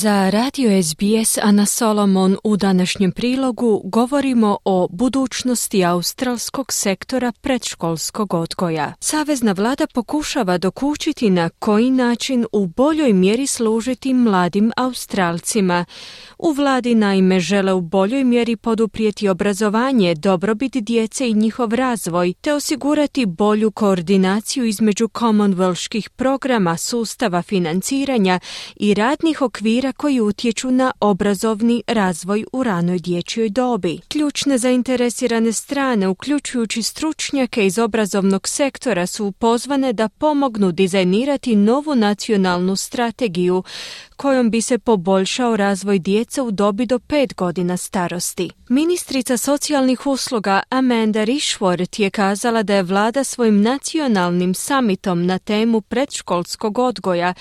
Za radio SBS Ana Solomon u današnjem prilogu govorimo o budućnosti australskog sektora predškolskog odgoja. Savezna vlada pokušava dokučiti na koji način u boljoj mjeri služiti mladim Australcima. U vladi naime žele u boljoj mjeri poduprijeti obrazovanje, dobrobit djece i njihov razvoj, te osigurati bolju koordinaciju između Commonwealthskih programa, sustava financiranja i radnih okvira koji utječu na obrazovni razvoj u ranoj dječjoj dobi. Ključne zainteresirane strane, uključujući stručnjake iz obrazovnog sektora, su pozvane da pomognu dizajnirati novu nacionalnu strategiju kojom bi se poboljšao razvoj djece u dobi do pet godina starosti. Ministrica socijalnih usluga Amanda Rishworth je kazala da je vlada svojim nacionalnim samitom na temu predškolskog odgoja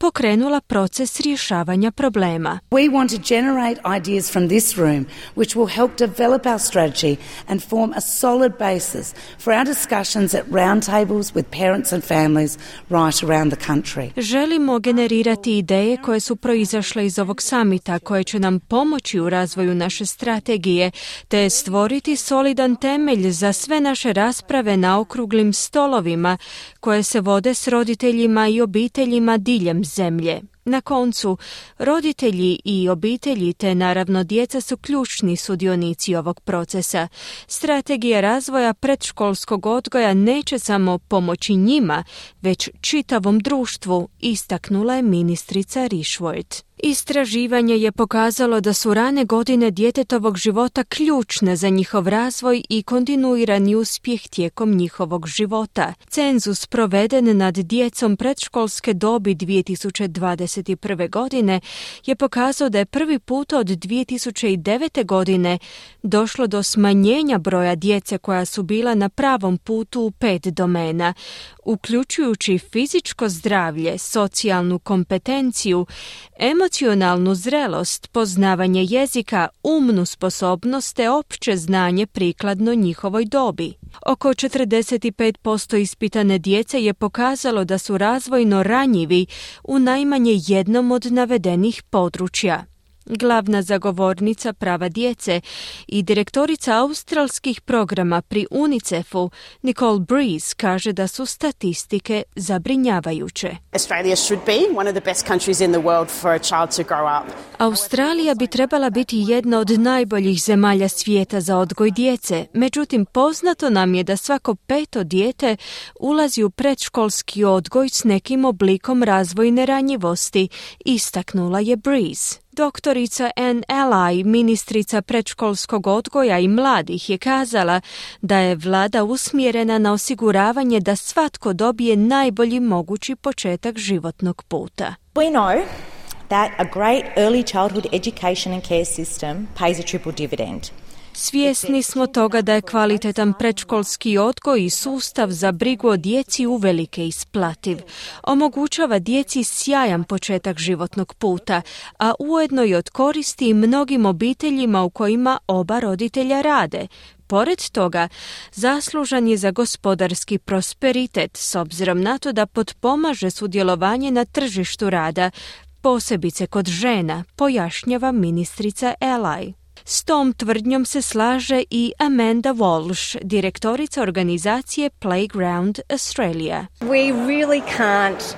pokrenula proces rješavanja problema. We want to generate ideas from this room which will help develop our strategy and form a solid basis for our discussions at roundtables with parents and families right around the country. Želimo generirati ideje koje su proizašle iz ovog samita koje će nam pomoći u razvoju naše strategije te stvoriti solidan temelj za sve naše rasprave na okruglim stolovima koje se vode s roditeljima i obiteljima diljem zemlje. Na koncu, roditelji i obitelji te naravno djeca su ključni sudionici ovog procesa. Strategija razvoja predškolskog odgoja neće samo pomoći njima, već čitavom društvu, istaknula je ministrica Rishworth. Istraživanje je pokazalo da su rane godine djetetovog života ključne za njihov razvoj i kontinuirani uspjeh tijekom njihovog života. Cenzus proveden nad djecom predškolske dobi 2021. godine je pokazao da je prvi put od 2009. godine došlo do smanjenja broja djece koja su bila na pravom putu u pet domena, uključujući fizičko zdravlje, socijalnu kompetenciju, emocionalnu zrelost, poznavanje jezika, umnu sposobnost te opće znanje prikladno njihovoj dobi. Oko 45% ispitane djece je pokazalo da su razvojno ranjivi u najmanje jednom od navedenih područja glavna zagovornica prava djece i direktorica australskih programa pri UNICEF-u Nicole Breeze kaže da su statistike zabrinjavajuće. Australija bi trebala biti jedna od najboljih zemalja svijeta za odgoj djece, međutim poznato nam je da svako peto dijete ulazi u predškolski odgoj s nekim oblikom razvojne ranjivosti, istaknula je Breeze. Doktorica Ann Ally, ministrica predškolskog odgoja i mladih, je kazala da je vlada usmjerena na osiguravanje da svatko dobije najbolji mogući početak životnog puta. We know that a great early childhood education and care system pays a triple dividend. Svjesni smo toga da je kvalitetan predškolski odgoj i sustav za brigu o djeci uvelike isplativ. Omogućava djeci sjajan početak životnog puta, a ujedno i od koristi mnogim obiteljima u kojima oba roditelja rade, Pored toga, zaslužan je za gospodarski prosperitet s obzirom na to da potpomaže sudjelovanje na tržištu rada, posebice kod žena, pojašnjava ministrica Eli. S tom tvrdnjom se slaže i Amanda Walsh, direktorica organizacije Playground Australia. We really can't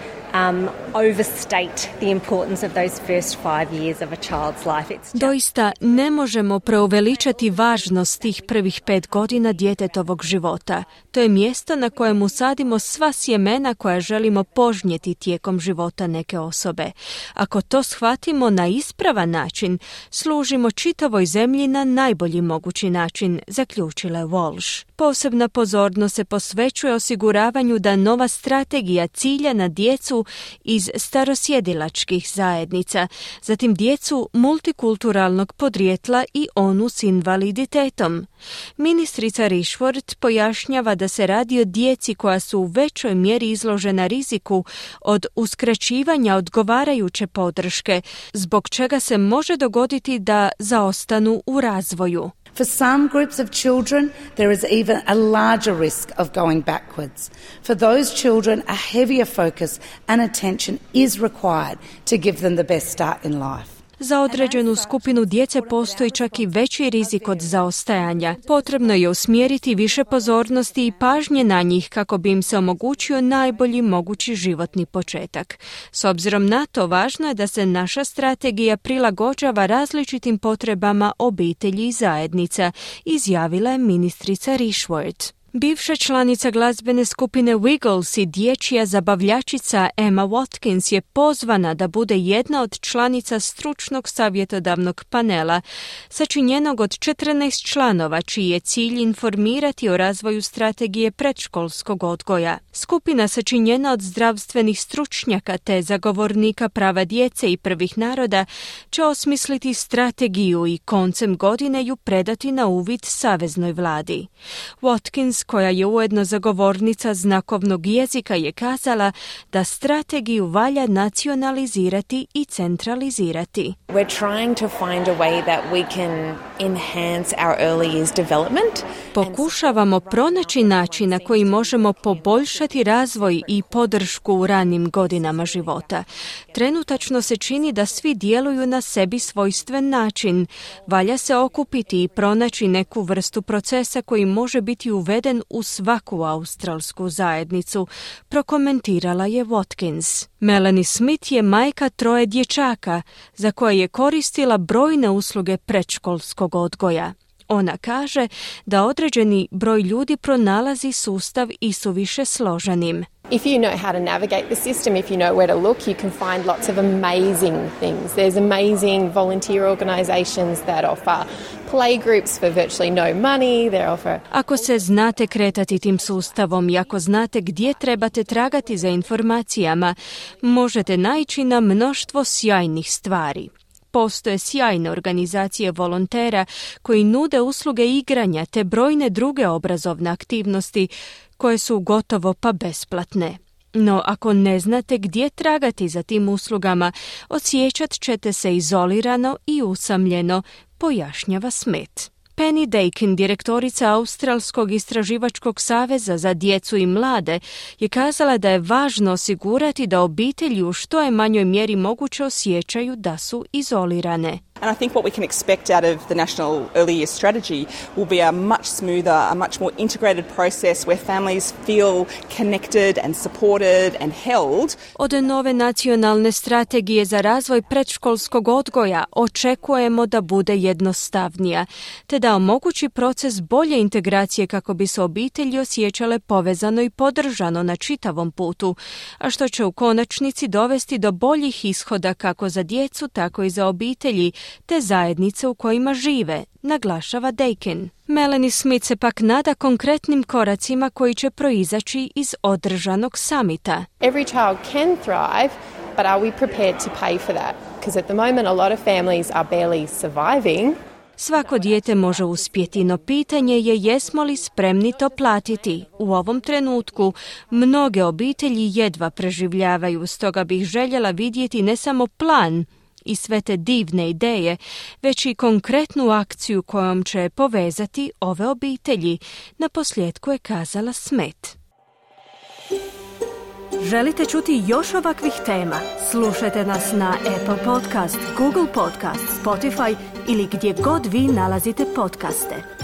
Doista ne možemo preuveličati važnost tih prvih pet godina djetetovog života. To je mjesto na kojemu sadimo sva sjemena koja želimo požnjeti tijekom života neke osobe. Ako to shvatimo na ispravan način, služimo čitavoj zemlji na najbolji mogući način, zaključila je Walsh. Posebna pozornost se posvećuje osiguravanju da nova strategija cilja na djecu iz starosjedilačkih zajednica, zatim djecu multikulturalnog podrijetla i onu s invaliditetom. Ministrica Rishworth pojašnjava da se radi o djeci koja su u većoj mjeri izložena riziku od uskraćivanja odgovarajuće podrške, zbog čega se može dogoditi da zaostanu u razvoju. For some groups of children, there is even a larger risk of going backwards. For those children, a heavier focus and attention is required to give them the best start in life. Za određenu skupinu djece postoji čak i veći rizik od zaostajanja. Potrebno je usmjeriti više pozornosti i pažnje na njih kako bi im se omogućio najbolji mogući životni početak. S obzirom na to, važno je da se naša strategija prilagođava različitim potrebama obitelji i zajednica, izjavila je ministrica Rishworth. Bivša članica glazbene skupine Wiggles i dječja zabavljačica Emma Watkins je pozvana da bude jedna od članica stručnog savjetodavnog panela, sačinjenog od 14 članova, čiji je cilj informirati o razvoju strategije predškolskog odgoja. Skupina sačinjena od zdravstvenih stručnjaka te zagovornika prava djece i prvih naroda će osmisliti strategiju i koncem godine ju predati na uvid saveznoj vladi. Watkins koja je ujedno zagovornica znakovnog jezika, je kazala da strategiju valja nacionalizirati i centralizirati. We're trying to find a way that we can enhance our early years development. Pokušavamo pronaći način na koji možemo poboljšati razvoj i podršku u ranim godinama života. Trenutačno se čini da svi djeluju na sebi svojstven način. Valja se okupiti i pronaći neku vrstu procesa koji može biti uveden u svaku australsku zajednicu, prokomentirala je Watkins. Melanie Smith je majka troje dječaka, za koje je koristila brojne usluge predškolskog odgoja. Ona kaže da određeni broj ljudi pronalazi sustav i suviše složenim. If you know how to navigate the system, if you know where to look, you can find lots of amazing things. There's amazing volunteer organizations that offer play groups for virtually no money. They offer... Ako se znate kretati tim sustavom i ako znate gdje trebate tragati za informacijama, možete naići na mnoštvo sjajnih stvari. Postoje sjajne organizacije volontera koji nude usluge igranja te brojne druge obrazovne aktivnosti koje su gotovo pa besplatne. No ako ne znate gdje tragati za tim uslugama, osjećat ćete se izolirano i usamljeno, pojašnjava Smet. Penny Dakin, direktorica Australskog istraživačkog saveza za djecu i mlade, je kazala da je važno osigurati da obitelji u što je manjoj mjeri moguće osjećaju da su izolirane. And I think what we can expect out of the National Early Years Strategy will be a much smoother, a much more integrated process where families feel connected and supported and held. Od nove nacionalne strategije za razvoj predškolskog odgoja očekujemo da bude jednostavnija, te da omogući proces bolje integracije kako bi se obitelji osjećale povezano i podržano na čitavom putu, a što će u konačnici dovesti do boljih ishoda kako za djecu, tako i za obitelji, te zajednice u kojima žive, naglašava Dakin. Melanie Smith se pak nada konkretnim koracima koji će proizaći iz održanog samita. Every child can thrive, but are we prepared to pay for that? Because at the moment a lot of families are barely surviving. Svako dijete može uspjeti, no pitanje je jesmo li spremni to platiti. U ovom trenutku mnoge obitelji jedva preživljavaju, stoga bih željela vidjeti ne samo plan, i sve te divne ideje, već i konkretnu akciju kojom će povezati ove obitelji, na posljedku je kazala Smet. Želite čuti još ovakvih tema? Slušajte nas na Apple Podcast, Google Podcast, Spotify ili gdje god vi nalazite podcaste.